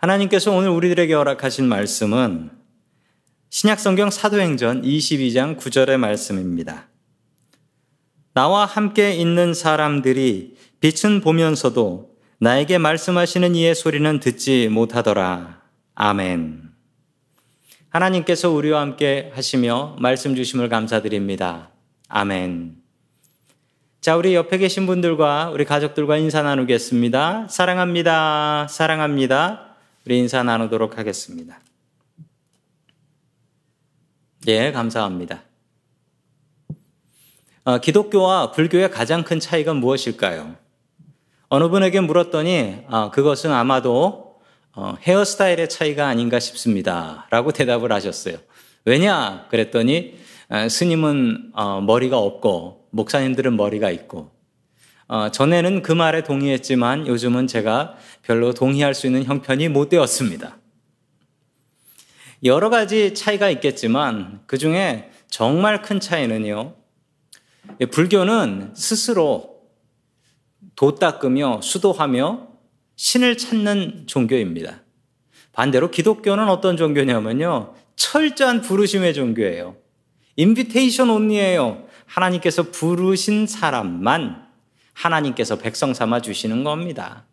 하나님께서 오늘 우리들에게 허락하신 말씀은 신약성경 사도행전 22장 9절의 말씀입니다. 나와 함께 있는 사람들이 빛은 보면서도 나에게 말씀하시는 이의 소리는 듣지 못하더라. 아멘. 하나님께서 우리와 함께 하시며 말씀 주심을 감사드립니다. 아멘. 자, 우리 옆에 계신 분들과 우리 가족들과 인사 나누겠습니다. 사랑합니다. 사랑합니다. 우리 인사 나누도록 하겠습니다. 예, 감사합니다. 어, 기독교와 불교의 가장 큰 차이가 무엇일까요? 어느 분에게 물었더니 어, 그것은 아마도 어, 헤어스타일의 차이가 아닌가 싶습니다. 라고 대답을 하셨어요. 왜냐? 그랬더니 어, 스님은 어, 머리가 없고 목사님들은 머리가 있고 어, 전에는 그 말에 동의했지만 요즘은 제가 별로 동의할 수 있는 형편이 못 되었습니다. 여러 가지 차이가 있겠지만 그 중에 정말 큰 차이는요. 불교는 스스로 도 닦으며 수도하며 신을 찾는 종교입니다. 반대로 기독교는 어떤 종교냐면요. 철저한 부르심의 종교예요. 인비테이션 온리예요. 하나님께서 부르신 사람만 하나님께서 백성 삼아 주시는 겁니다.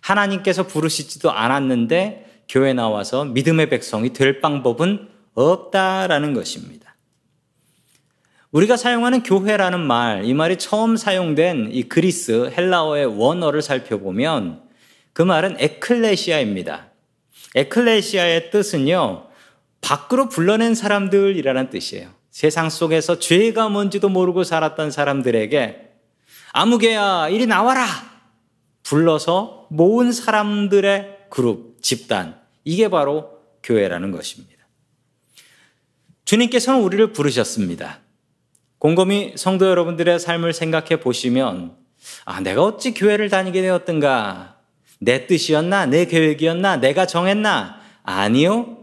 하나님께서 부르시지도 않았는데 교회 나와서 믿음의 백성이 될 방법은 없다라는 것입니다. 우리가 사용하는 교회라는 말, 이 말이 처음 사용된 이 그리스 헬라어의 원어를 살펴보면 그 말은 에클레시아입니다. 에클레시아의 뜻은요, 밖으로 불러낸 사람들이라는 뜻이에요. 세상 속에서 죄가 뭔지도 모르고 살았던 사람들에게 아무개야, 이리 나와라! 불러서 모은 사람들의 그룹, 집단, 이게 바로 교회라는 것입니다. 주님께서는 우리를 부르셨습니다. 곰곰이 성도 여러분들의 삶을 생각해 보시면, 아, 내가 어찌 교회를 다니게 되었던가? 내 뜻이었나? 내 계획이었나? 내가 정했나? 아니요.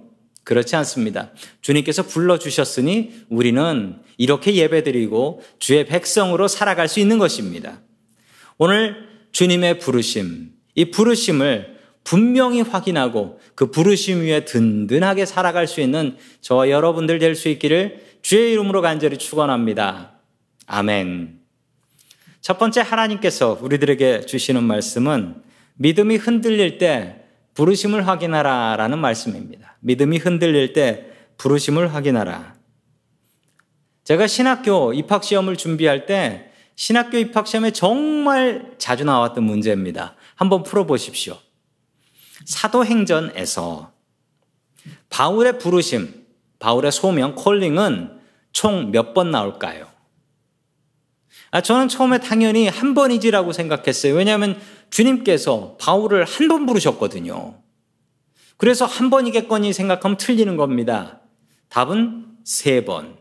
그렇지 않습니다. 주님께서 불러주셨으니 우리는 이렇게 예배드리고 주의 백성으로 살아갈 수 있는 것입니다. 오늘 주님의 부르심, 이 부르심을 분명히 확인하고 그 부르심 위에 든든하게 살아갈 수 있는 저와 여러분들 될 수 있기를 주의 이름으로 간절히 축원합니다. 아멘. 첫 번째 하나님께서 우리들에게 주시는 말씀은 믿음이 흔들릴 때 부르심을 확인하라 라는 말씀입니다. 믿음이 흔들릴 때 부르심을 확인하라. 제가 신학교 입학 시험을 준비할 때 신학교 입학 시험에 정말 자주 나왔던 문제입니다. 한번 풀어 보십시오. 사도행전에서 바울의 부르심, 바울의 소명, 콜링은 총 몇 번 나올까요? 아, 저는 처음에 당연히 한 번이지라고 생각했어요. 왜냐하면 주님께서 바울을 한 번 부르셨거든요. 그래서 한 번이겠거니 생각하면 틀리는 겁니다. 답은 세 번.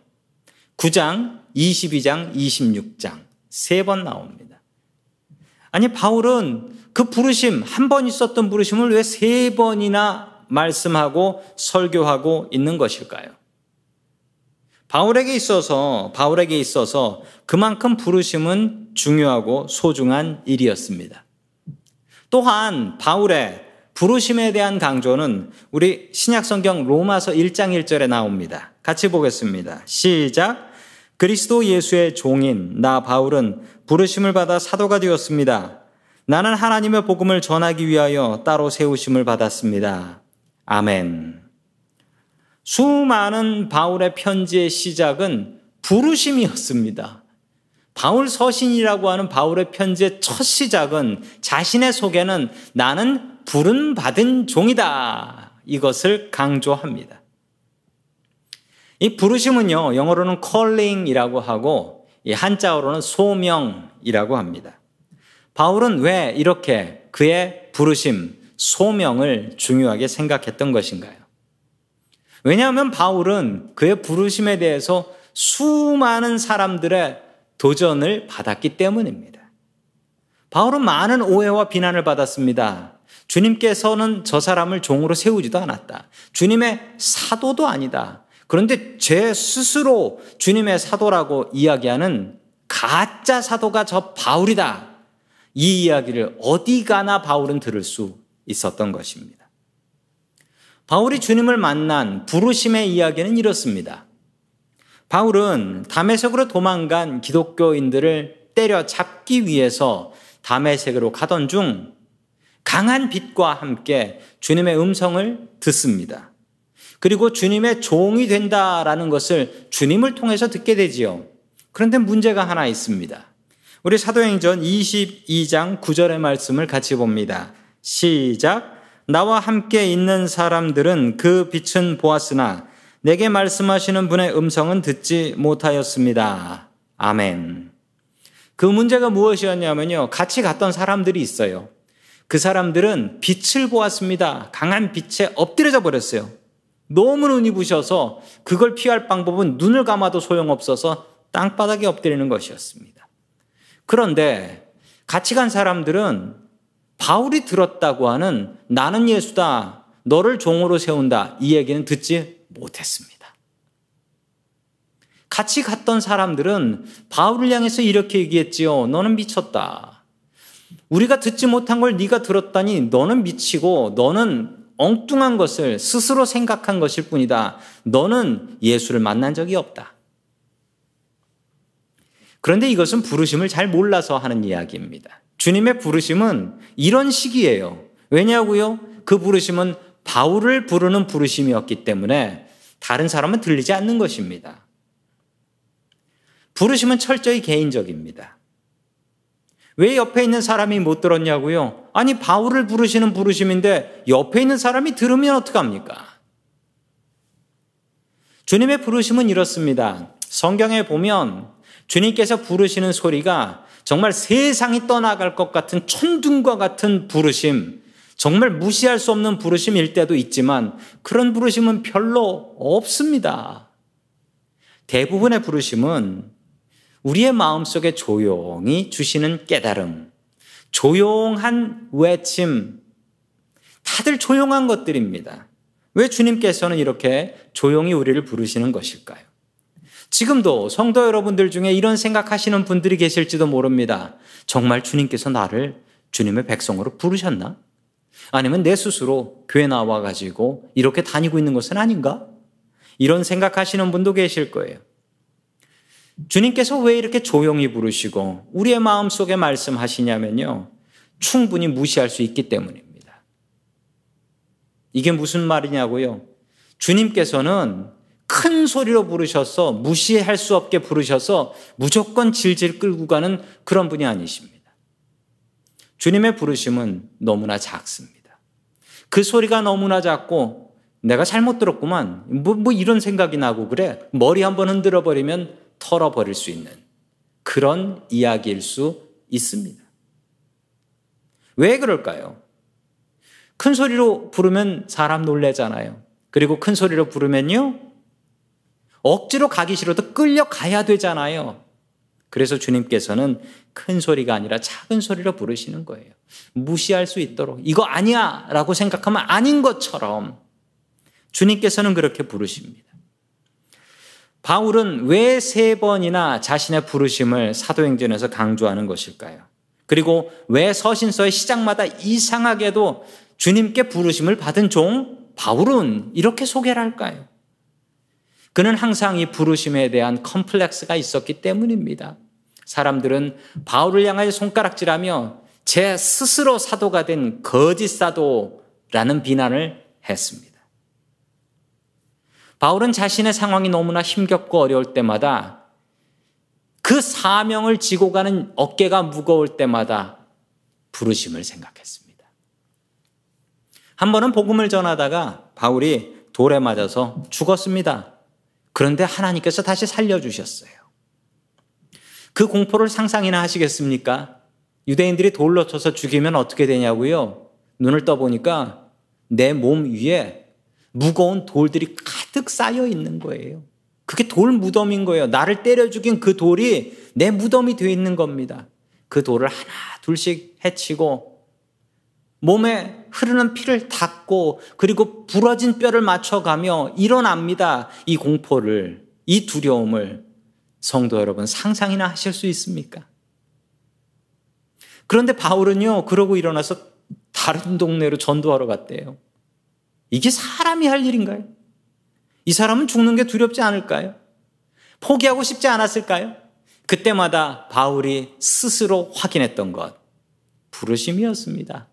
9장, 22장, 26장. 세 번 나옵니다. 아니, 바울은 그 부르심, 한 번 있었던 부르심을 왜 세 번이나 말씀하고 설교하고 있는 것일까요? 바울에게 있어서, 바울에게 있어서 그만큼 부르심은 중요하고 소중한 일이었습니다. 또한 바울의 부르심에 대한 강조는 우리 신약성경 로마서 1장 1절에 나옵니다. 같이 보겠습니다. 시작. 그리스도 예수의 종인 나 바울은 부르심을 받아 사도가 되었습니다. 나는 하나님의 복음을 전하기 위하여 따로 세우심을 받았습니다. 아멘. 수많은 바울의 편지의 시작은 부르심이었습니다. 바울 서신이라고 하는 바울의 편지의 첫 시작은 자신의 속에는 나는 부른 받은 종이다. 이것을 강조합니다. 이 부르심은요, 영어로는 calling이라고 하고, 한자어로는 소명이라고 합니다. 바울은 왜 이렇게 그의 부르심, 소명을 중요하게 생각했던 것인가요? 왜냐하면 바울은 그의 부르심에 대해서 수많은 사람들의 도전을 받았기 때문입니다. 바울은 많은 오해와 비난을 받았습니다. 주님께서는 저 사람을 종으로 세우지도 않았다. 주님의 사도도 아니다. 그런데 제 스스로 주님의 사도라고 이야기하는 가짜 사도가 저 바울이다. 이 이야기를 어디 가나 바울은 들을 수 있었던 것입니다. 바울이 주님을 만난 부르심의 이야기는 이렇습니다. 바울은 담에색으로 도망간 기독교인들을 때려잡기 위해서 담에색으로 가던 중 강한 빛과 함께 주님의 음성을 듣습니다. 그리고 주님의 종이 된다라는 것을 주님을 통해서 듣게 되지요. 그런데 문제가 하나 있습니다. 우리 사도행전 22장 9절의 말씀을 같이 봅니다. 시작. 나와 함께 있는 사람들은 그 빛은 보았으나 내게 말씀하시는 분의 음성은 듣지 못하였습니다. 아멘. 그 문제가 무엇이었냐면요. 같이 갔던 사람들이 있어요. 그 사람들은 빛을 보았습니다. 강한 빛에 엎드려져 버렸어요. 너무 눈이 부셔서 그걸 피할 방법은 눈을 감아도 소용없어서 땅바닥에 엎드리는 것이었습니다. 그런데 같이 간 사람들은 바울이 들었다고 하는 나는 예수다, 너를 종으로 세운다 이 얘기는 듣지 못했습니다. 같이 갔던 사람들은 바울을 향해서 이렇게 얘기했지요. 너는 미쳤다. 우리가 듣지 못한 걸 네가 들었다니 너는 미치고 너는 엉뚱한 것을 스스로 생각한 것일 뿐이다. 너는 예수를 만난 적이 없다. 그런데 이것은 부르심을 잘 몰라서 하는 이야기입니다. 주님의 부르심은 이런 식이에요. 왜냐고요? 그 부르심은 바울을 부르는 부르심이었기 때문에 다른 사람은 들리지 않는 것입니다. 부르심은 철저히 개인적입니다. 왜 옆에 있는 사람이 못 들었냐고요? 아니, 바울을 부르시는 부르심인데 옆에 있는 사람이 들으면 어떡합니까? 주님의 부르심은 이렇습니다. 성경에 보면 주님께서 부르시는 소리가 정말 세상이 떠나갈 것 같은 천둥과 같은 부르심, 정말 무시할 수 없는 부르심일 때도 있지만 그런 부르심은 별로 없습니다. 대부분의 부르심은 우리의 마음속에 조용히 주시는 깨달음, 조용한 외침, 다들 조용한 것들입니다. 왜 주님께서는 이렇게 조용히 우리를 부르시는 것일까요? 지금도 성도 여러분들 중에 이런 생각하시는 분들이 계실지도 모릅니다. 정말 주님께서 나를 주님의 백성으로 부르셨나? 아니면 내 스스로 교회 나와가지고 이렇게 다니고 있는 것은 아닌가? 이런 생각하시는 분도 계실 거예요. 주님께서 왜 이렇게 조용히 부르시고 우리의 마음 속에 말씀하시냐면요. 충분히 무시할 수 있기 때문입니다. 이게 무슨 말이냐고요? 주님께서는 큰 소리로 부르셔서 무시할 수 없게 부르셔서 무조건 질질 끌고 가는 그런 분이 아니십니다. 주님의 부르심은 너무나 작습니다. 그 소리가 너무나 작고 내가 잘못 들었구만. 뭐, 뭐 이런 생각이 나고 그래. 머리 한번 흔들어 버리면 털어버릴 수 있는 그런 이야기일 수 있습니다. 왜 그럴까요? 큰 소리로 부르면 사람 놀래잖아요. 그리고 큰 소리로 부르면요. 억지로 가기 싫어도 끌려가야 되잖아요. 그래서 주님께서는 큰 소리가 아니라 작은 소리로 부르시는 거예요. 무시할 수 있도록 이거 아니야 라고 생각하면 아닌 것처럼 주님께서는 그렇게 부르십니다. 바울은 왜 세 번이나 자신의 부르심을 사도행전에서 강조하는 것일까요? 그리고 왜 서신서의 시작마다 이상하게도 주님께 부르심을 받은 종 바울은 이렇게 소개를 할까요? 그는 항상 이 부르심에 대한 컴플렉스가 있었기 때문입니다. 사람들은 바울을 향하여 손가락질하며 제 스스로 사도가 된 거짓 사도라는 비난을 했습니다. 바울은 자신의 상황이 너무나 힘겹고 어려울 때마다 그 사명을 지고 가는 어깨가 무거울 때마다 부르심을 생각했습니다. 한 번은 복음을 전하다가 바울이 돌에 맞아서 죽었습니다. 그런데 하나님께서 다시 살려주셨어요. 그 공포를 상상이나 하시겠습니까? 유대인들이 돌로 쳐서 죽이면 어떻게 되냐고요? 눈을 떠보니까 내 몸 위에 무거운 돌들이 가득 쌓여 있는 거예요. 그게 돌 무덤인 거예요. 나를 때려 죽인 그 돌이 내 무덤이 되어 있는 겁니다. 그 돌을 하나 둘씩 해치고 몸에 흐르는 피를 닦고 그리고 부러진 뼈를 맞춰가며 일어납니다. 이 공포를, 이 두려움을 성도 여러분 상상이나 하실 수 있습니까? 그런데 바울은요, 그러고 일어나서 다른 동네로 전도하러 갔대요. 이게 사람이 할 일인가요? 이 사람은 죽는 게 두렵지 않을까요? 포기하고 싶지 않았을까요? 그때마다 바울이 스스로 확인했던 것, 부르심이었습니다.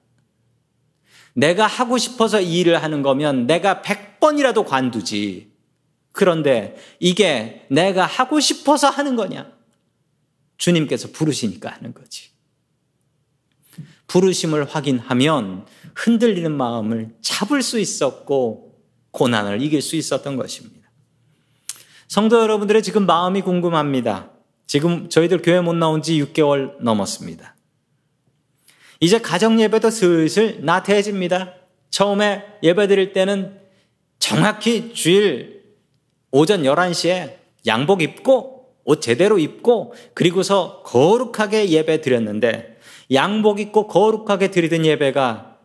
내가 하고 싶어서 이 일을 하는 거면 내가 100번이라도 관두지. 그런데 이게 내가 하고 싶어서 하는 거냐? 주님께서 부르시니까 하는 거지. 부르심을 확인하면 흔들리는 마음을 잡을 수 있었고 고난을 이길 수 있었던 것입니다. 성도 여러분들의 지금 마음이 궁금합니다. 지금 저희들 교회 못 나온 지 6개월 넘었습니다. 이제 가정 예배도 슬슬 나태해집니다. 처음에 예배 드릴 때는 정확히 주일 오전 11시에 양복 입고 옷 제대로 입고 그리고서 거룩하게 예배 드렸는데 양복 입고 거룩하게 드리던 예배가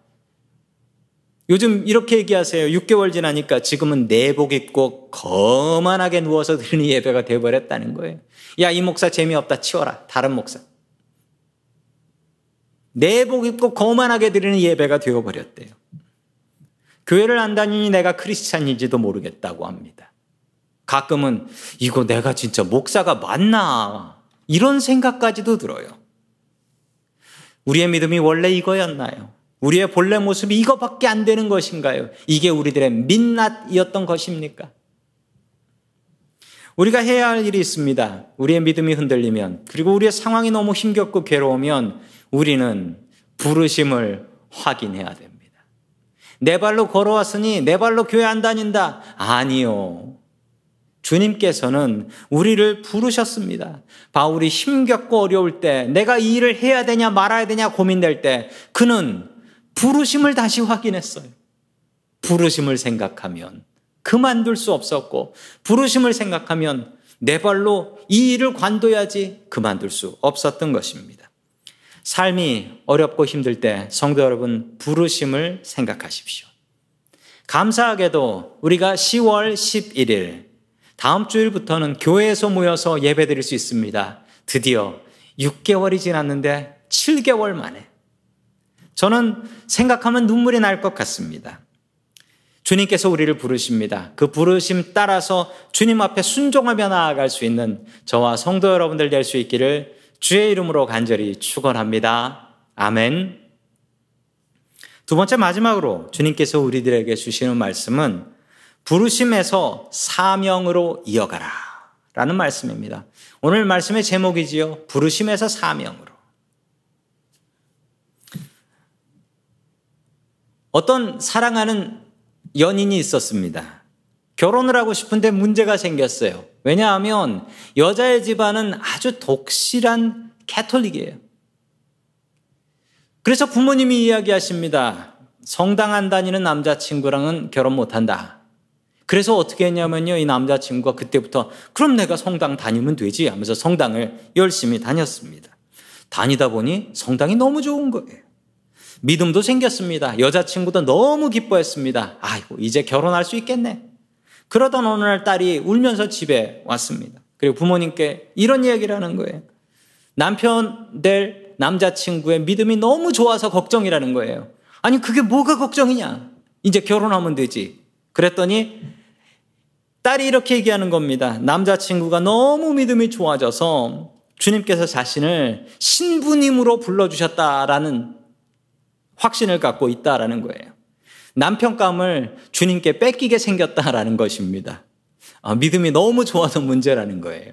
요즘 이렇게 얘기하세요. 6개월 지나니까 지금은 내복 입고 거만하게 누워서 드리는 예배가 되어버렸다는 거예요. 야, 이 목사 재미없다. 치워라. 다른 목사. 내복 입고 거만하게 드리는 예배가 되어버렸대요. 교회를 안 다니니 내가 크리스찬인지도 모르겠다고 합니다. 가끔은 이거 내가 진짜 목사가 맞나? 이런 생각까지도 들어요. 우리의 믿음이 원래 이거였나요? 우리의 본래 모습이 이거밖에 안 되는 것인가요? 이게 우리들의 민낯이었던 것입니까? 우리가 해야 할 일이 있습니다. 우리의 믿음이 흔들리면, 그리고 우리의 상황이 너무 힘겹고 괴로우면 우리는 부르심을 확인해야 됩니다. 내 발로 걸어왔으니 내 발로 교회 안 다닌다. 아니요. 주님께서는 우리를 부르셨습니다. 바울이 힘겹고 어려울 때 내가 이 일을 해야 되냐 말아야 되냐 고민될 때 그는 부르심을 다시 확인했어요. 부르심을 생각하면 그만둘 수 없었고 부르심을 생각하면 내 발로 이 일을 관둬야지 그만둘 수 없었던 것입니다. 삶이 어렵고 힘들 때 성도 여러분 부르심을 생각하십시오. 감사하게도 우리가 10월 11일 다음 주일부터는 교회에서 모여서 예배 드릴 수 있습니다. 드디어 6개월이 지났는데 7개월 만에. 저는 생각하면 눈물이 날 것 같습니다. 주님께서 우리를 부르십니다. 그 부르심 따라서 주님 앞에 순종하며 나아갈 수 있는 저와 성도 여러분들 될 수 있기를 주의 이름으로 간절히 축원합니다. 아멘. 두 번째 마지막으로 주님께서 우리들에게 주시는 말씀은 부르심에서 사명으로 이어가라. 라는 말씀입니다. 오늘 말씀의 제목이지요. 부르심에서 사명으로. 어떤 사랑하는 연인이 있었습니다. 결혼을 하고 싶은데 문제가 생겼어요. 왜냐하면 여자의 집안은 아주 독실한 캐톨릭이에요. 그래서 부모님이 이야기하십니다. 성당 안 다니는 남자친구랑은 결혼 못한다. 그래서 어떻게 했냐면요. 이 남자친구가 그때부터 그럼 내가 성당 다니면 되지 하면서 성당을 열심히 다녔습니다. 다니다 보니 성당이 너무 좋은 거예요. 믿음도 생겼습니다. 여자친구도 너무 기뻐했습니다. 아이고, 이제 결혼할 수 있겠네. 그러던 어느 날 딸이 울면서 집에 왔습니다. 그리고 부모님께 이런 이야기를 하는 거예요. 남편 될 남자친구의 믿음이 너무 좋아서 걱정이라는 거예요. 아니, 그게 뭐가 걱정이냐? 이제 결혼하면 되지. 그랬더니 딸이 이렇게 얘기하는 겁니다. 남자친구가 너무 믿음이 좋아져서 주님께서 자신을 신부님으로 불러주셨다라는 확신을 갖고 있다라는 거예요. 남편감을 주님께 뺏기게 생겼다라는 것입니다. 아, 믿음이 너무 좋아서 문제라는 거예요.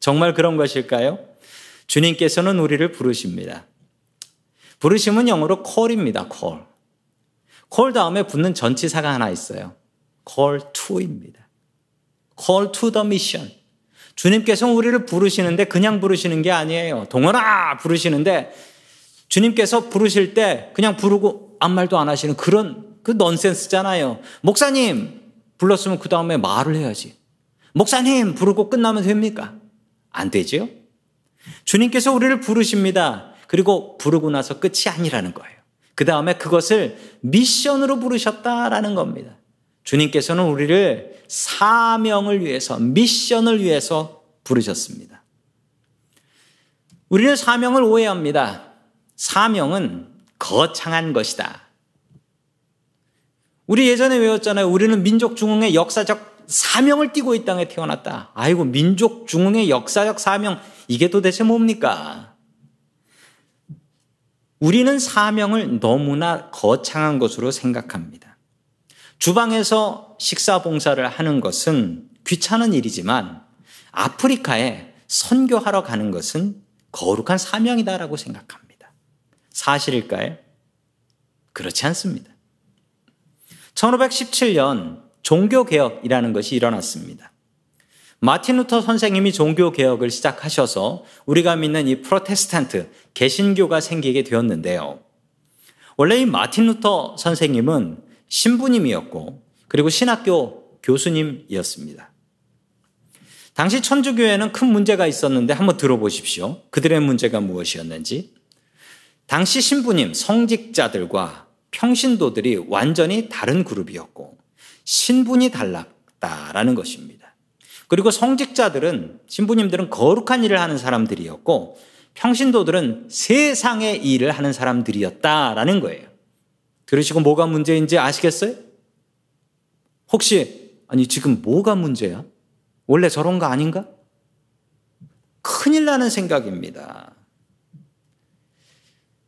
정말 그런 것일까요? 주님께서는 우리를 부르십니다. 부르심은 영어로 call입니다. call. call 다음에 붙는 전치사가 하나 있어요. call to입니다. call to the mission. 주님께서 우리를 부르시는데 그냥 부르시는 게 아니에요. 동원아! 부르시는데 주님께서 부르실 때 그냥 부르고 아무 말도 안 하시는 그런 그 넌센스잖아요. 목사님! 불렀으면 그 다음에 말을 해야지. 목사님! 부르고 끝나면 됩니까? 안 되죠? 주님께서 우리를 부르십니다. 그리고 부르고 나서 끝이 아니라는 거예요. 그 다음에 그것을 미션으로 부르셨다라는 겁니다. 주님께서는 우리를 사명을 위해서, 미션을 위해서 부르셨습니다. 우리는 사명을 오해합니다. 사명은 거창한 것이다. 우리 예전에 외웠잖아요. 우리는 민족 중흥의 역사적 사명을 띠고 이 땅에 태어났다. 아이고, 민족 중흥의 역사적 사명, 이게 도대체 뭡니까? 우리는 사명을 너무나 거창한 것으로 생각합니다. 주방에서 식사 봉사를 하는 것은 귀찮은 일이지만 아프리카에 선교하러 가는 것은 거룩한 사명이다라고 생각합니다. 사실일까요? 그렇지 않습니다. 1517년 종교개혁이라는 것이 일어났습니다. 마틴 루터 선생님이 종교개혁을 시작하셔서 우리가 믿는 이 프로테스탄트, 개신교가 생기게 되었는데요. 원래 이 마틴 루터 선생님은 신부님이었고, 그리고 신학교 교수님이었습니다. 당시 천주교회는 큰 문제가 있었는데 한번 들어보십시오. 그들의 문제가 무엇이었는지. 당시 신부님, 성직자들과 평신도들이 완전히 다른 그룹이었고 신분이 달랐다라는 것입니다. 그리고 성직자들은 신부님들은 거룩한 일을 하는 사람들이었고 평신도들은 세상의 일을 하는 사람들이었다라는 거예요. 들으시고 뭐가 문제인지 아시겠어요? 혹시 아니 지금 뭐가 문제야? 원래 저런 거 아닌가? 큰일 나는 생각입니다.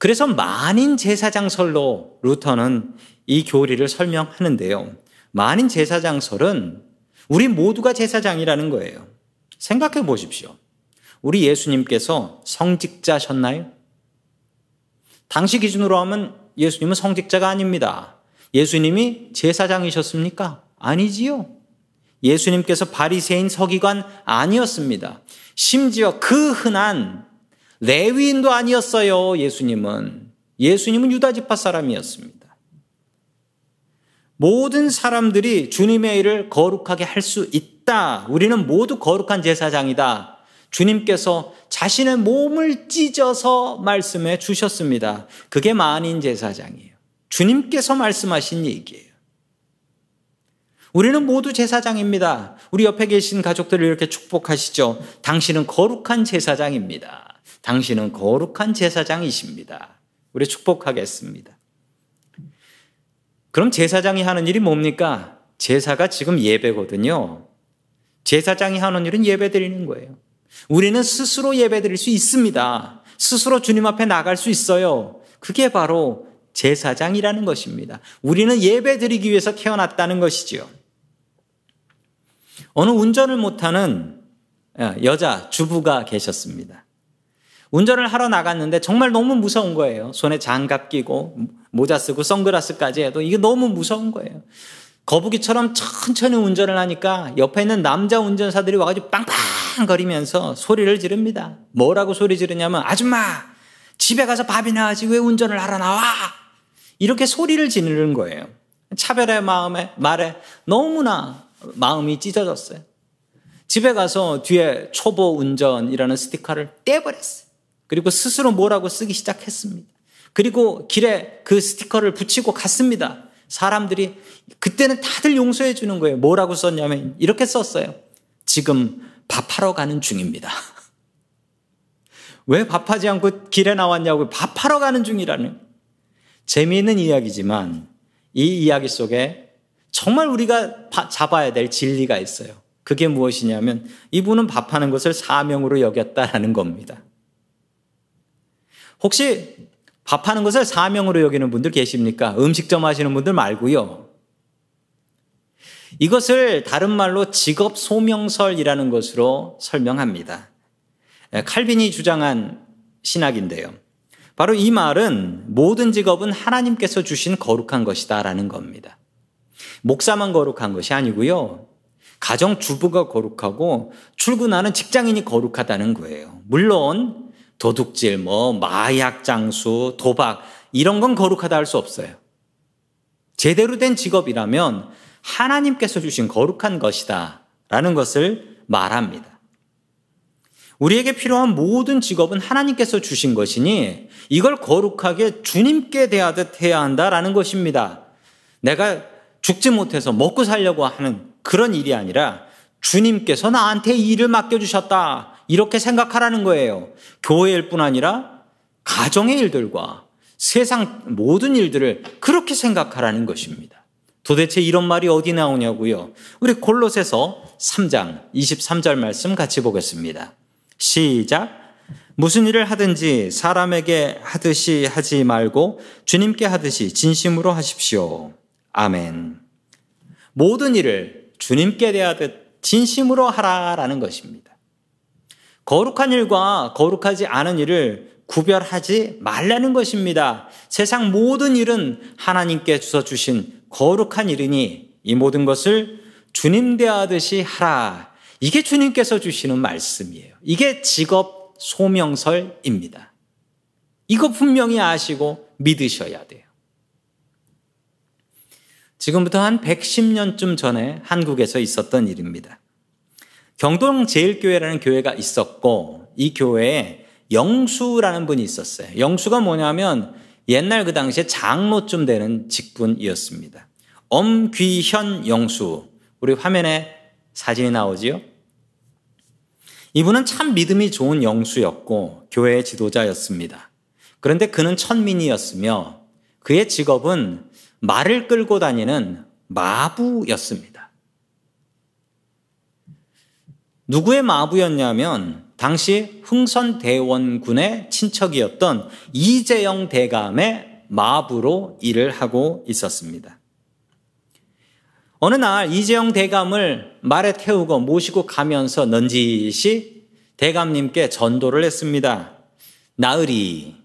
그래서 만인 제사장설로 루터는 이 교리를 설명하는데요. 만인 제사장설은 우리 모두가 제사장이라는 거예요. 생각해 보십시오. 우리 예수님께서 성직자셨나요? 당시 기준으로 하면 예수님은 성직자가 아닙니다. 예수님이 제사장이셨습니까? 아니지요. 예수님께서 바리새인 서기관 아니었습니다. 심지어 그 흔한 레위인도 아니었어요, 예수님은. 예수님은 유다 지파 사람이었습니다. 모든 사람들이 주님의 일을 거룩하게 할 수 있다. 우리는 모두 거룩한 제사장이다. 주님께서 자신의 몸을 찢어서 말씀해 주셨습니다. 그게 만인 제사장이에요. 주님께서 말씀하신 얘기예요. 우리는 모두 제사장입니다. 우리 옆에 계신 가족들을 이렇게 축복하시죠. 당신은 거룩한 제사장입니다. 당신은 거룩한 제사장이십니다. 우리 축복하겠습니다. 그럼 제사장이 하는 일이 뭡니까? 제사가 지금 예배거든요. 제사장이 하는 일은 예배 드리는 거예요. 우리는 스스로 예배 드릴 수 있습니다. 스스로 주님 앞에 나갈 수 있어요. 그게 바로 제사장이라는 것입니다. 우리는 예배 드리기 위해서 태어났다는 것이지요. 어느 운전을 못하는 여자 주부가 계셨습니다. 운전을 하러 나갔는데 정말 너무 무서운 거예요. 손에 장갑 끼고 모자 쓰고 선글라스까지 해도 이게 너무 무서운 거예요. 거북이처럼 천천히 운전을 하니까 옆에 있는 남자 운전사들이 와가지고 빵빵 거리면서 소리를 지릅니다. 뭐라고 소리 지르냐면 아줌마 집에 가서 밥이나 하지 왜 운전을 하러 나와? 이렇게 소리를 지르는 거예요. 차별의 마음에 말에 너무나 마음이 찢어졌어요. 집에 가서 뒤에 초보 운전이라는 스티커를 떼버렸어요. 그리고 스스로 뭐라고 쓰기 시작했습니다. 그리고 길에 그 스티커를 붙이고 갔습니다. 사람들이 그때는 다들 용서해 주는 거예요. 뭐라고 썼냐면 이렇게 썼어요. 지금 밥하러 가는 중입니다. 왜 밥하지 않고 길에 나왔냐고 밥하러 가는 중이라는 재미있는 이야기지만 이 이야기 속에 정말 우리가 잡아야 될 진리가 있어요. 그게 무엇이냐면 이분은 밥하는 것을 사명으로 여겼다라는 겁니다. 혹시 밥하는 것을 사명으로 여기는 분들 계십니까? 음식점 하시는 분들 말고요. 이것을 다른 말로 직업 소명설이라는 것으로 설명합니다. 예, 칼빈이 주장한 신학인데요. 바로 이 말은 모든 직업은 하나님께서 주신 거룩한 것이다라는 겁니다. 목사만 거룩한 것이 아니고요. 가정 주부가 거룩하고 출근하는 직장인이 거룩하다는 거예요. 물론 도둑질, 뭐 마약 장수, 도박 이런 건 거룩하다 할 수 없어요. 제대로 된 직업이라면 하나님께서 주신 거룩한 것이다 라는 것을 말합니다. 우리에게 필요한 모든 직업은 하나님께서 주신 것이니 이걸 거룩하게 주님께 대하듯 해야 한다라는 것입니다. 내가 죽지 못해서 먹고 살려고 하는 그런 일이 아니라 주님께서 나한테 일을 맡겨주셨다. 이렇게 생각하라는 거예요. 교회일 뿐 아니라 가정의 일들과 세상 모든 일들을 그렇게 생각하라는 것입니다. 도대체 이런 말이 어디 나오냐고요? 우리 골로새서 3장 23절 말씀 같이 보겠습니다. 시작. 무슨 일을 하든지 사람에게 하듯이 하지 말고 주님께 하듯이 진심으로 하십시오. 아멘. 모든 일을 주님께 대하듯 진심으로 하라라는 것입니다. 거룩한 일과 거룩하지 않은 일을 구별하지 말라는 것입니다. 세상 모든 일은 하나님께 주서 주신 거룩한 일이니 이 모든 것을 주님 대하듯이 하라. 이게 주님께서 주시는 말씀이에요. 이게 직업 소명설입니다. 이거 분명히 아시고 믿으셔야 돼요. 지금부터 한 110년쯤 전에 한국에서 있었던 일입니다. 경동 제일교회라는 교회가 있었고 이 교회에 영수라는 분이 있었어요. 영수가 뭐냐면 옛날 그 당시에 장로쯤 되는 직분이었습니다. 엄귀현 영수. 우리 화면에 사진이 나오지요? 이분은 참 믿음이 좋은 영수였고 교회의 지도자였습니다. 그런데 그는 천민이었으며 그의 직업은 말을 끌고 다니는 마부였습니다. 누구의 마부였냐면 당시 흥선대원군의 친척이었던 이재영 대감의 마부로 일을 하고 있었습니다. 어느 날 이재영 대감을 말에 태우고 모시고 가면서 넌지시 대감님께 전도를 했습니다. 나으리,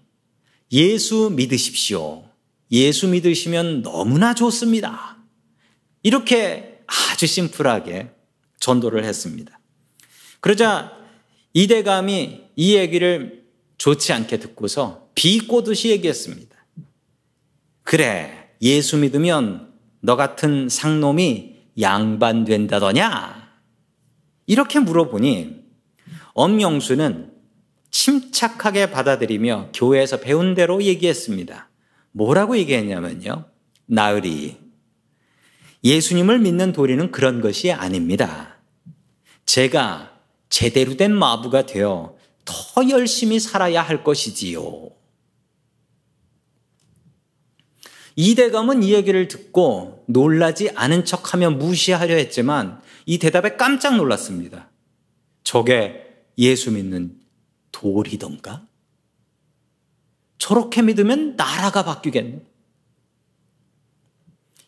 예수 믿으십시오. 예수 믿으시면 너무나 좋습니다. 이렇게 아주 심플하게 전도를 했습니다. 그러자 이 대감이 이 얘기를 좋지 않게 듣고서 비꼬듯이 얘기했습니다. 그래, 예수 믿으면 너 같은 상놈이 양반 된다더냐? 이렇게 물어보니 엄영수는 침착하게 받아들이며 교회에서 배운 대로 얘기했습니다. 뭐라고 얘기했냐면요. 나으리, 예수님을 믿는 도리는 그런 것이 아닙니다. 제가 제대로 된 마부가 되어 더 열심히 살아야 할 것이지요. 이 대감은 이 얘기를 듣고 놀라지 않은 척 하며 무시하려 했지만 이 대답에 깜짝 놀랐습니다. 저게 예수 믿는 돌이던가? 저렇게 믿으면 나라가 바뀌겠네.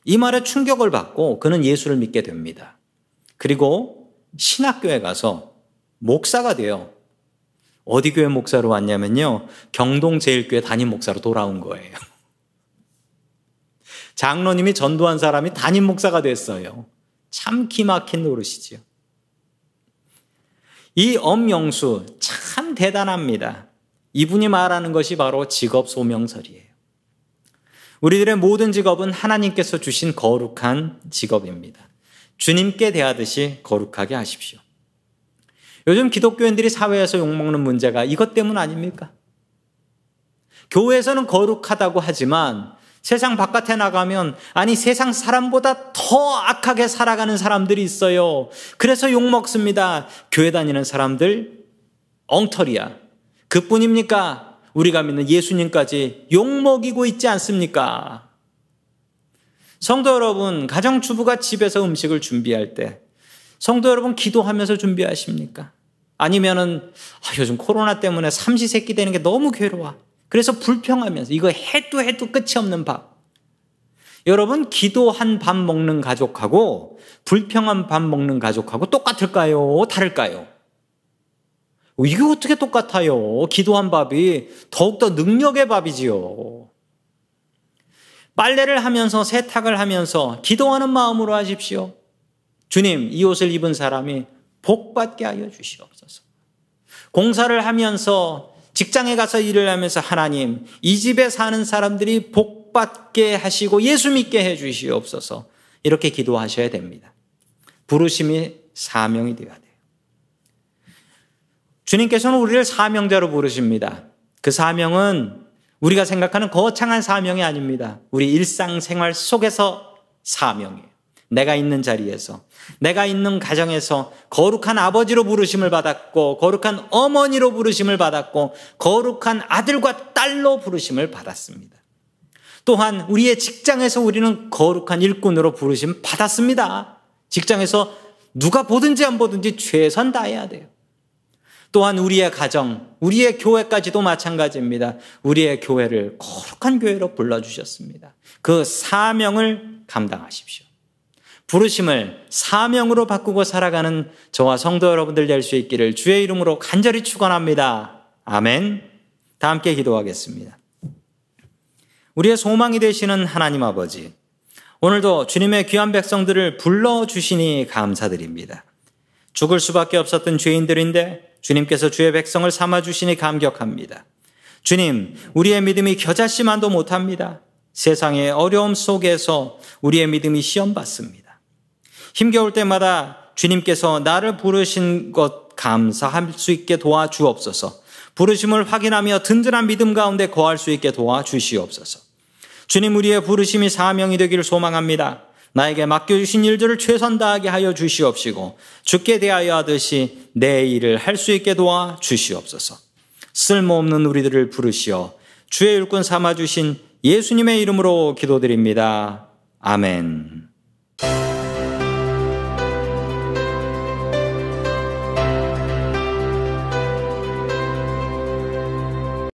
이 말에 충격을 받고 그는 예수를 믿게 됩니다. 그리고 신학교에 가서 목사가 돼요. 어디 교회 목사로 왔냐면요. 경동제일교회 담임 목사로 돌아온 거예요. 장로님이 전도한 사람이 담임 목사가 됐어요. 참 기막힌 노릇이지요. 이 엄영수 참 대단합니다. 이분이 말하는 것이 바로 직업 소명설이에요. 우리들의 모든 직업은 하나님께서 주신 거룩한 직업입니다. 주님께 대하듯이 거룩하게 하십시오. 요즘 기독교인들이 사회에서 욕먹는 문제가 이것 때문 아닙니까? 교회에서는 거룩하다고 하지만 세상 바깥에 나가면 아니 세상 사람보다 더 악하게 살아가는 사람들이 있어요. 그래서 욕 먹습니다. 교회 다니는 사람들 엉터리야. 그뿐입니까? 우리가 믿는 예수님까지 욕 먹이고 있지 않습니까? 성도 여러분, 가정주부가 집에서 음식을 준비할 때 성도 여러분 기도하면서 준비하십니까? 아니면은 아, 요즘 코로나 때문에 삼시세끼 되는 게 너무 괴로워. 그래서 불평하면서 이거 해도 해도 끝이 없는 밥. 여러분 기도한 밥 먹는 가족하고 불평한 밥 먹는 가족하고 똑같을까요? 다를까요? 이게 어떻게 똑같아요? 기도한 밥이 더욱더 능력의 밥이지요. 빨래를 하면서 세탁을 하면서 기도하는 마음으로 하십시오. 주님, 이 옷을 입은 사람이 복받게 하여 주시옵소서. 공사를 하면서 직장에 가서 일을 하면서 하나님, 이 집에 사는 사람들이 복받게 하시고 예수 믿게 해 주시옵소서. 이렇게 기도하셔야 됩니다. 부르심이 사명이 되어야 돼요. 주님께서는 우리를 사명자로 부르십니다. 그 사명은 우리가 생각하는 거창한 사명이 아닙니다. 우리 일상생활 속에서 사명이에요. 내가 있는 자리에서 내가 있는 가정에서 거룩한 아버지로 부르심을 받았고, 거룩한 어머니로 부르심을 받았고, 거룩한 아들과 딸로 부르심을 받았습니다. 또한 우리의 직장에서 우리는 거룩한 일꾼으로 부르심 받았습니다. 직장에서 누가 보든지 안 보든지 최선 다해야 돼요. 또한 우리의 가정, 우리의 교회까지도 마찬가지입니다. 우리의 교회를 거룩한 교회로 불러주셨습니다. 그 사명을 감당하십시오. 부르심을 사명으로 바꾸고 살아가는 저와 성도 여러분들 될 수 있기를 주의 이름으로 간절히 축원합니다. 아멘. 다 함께 기도하겠습니다. 우리의 소망이 되시는 하나님 아버지, 오늘도 주님의 귀한 백성들을 불러 주시니 감사드립니다. 죽을 수밖에 없었던 죄인들인데 주님께서 주의 백성을 삼아 주시니 감격합니다. 주님, 우리의 믿음이 겨자씨만도 못합니다. 세상의 어려움 속에서 우리의 믿음이 시험받습니다. 힘겨울 때마다 주님께서 나를 부르신 것 감사할 수 있게 도와주옵소서. 부르심을 확인하며 든든한 믿음 가운데 거할 수 있게 도와주시옵소서. 주님 우리의 부르심이 사명이 되기를 소망합니다. 나에게 맡겨주신 일들을 최선 다하게 하여 주시옵시고 죽게 대하여 하듯이 내 일을 할 수 있게 도와 주시옵소서. 쓸모없는 우리들을 부르시어 주의 일꾼 삼아 주신 예수님의 이름으로 기도드립니다. 아멘.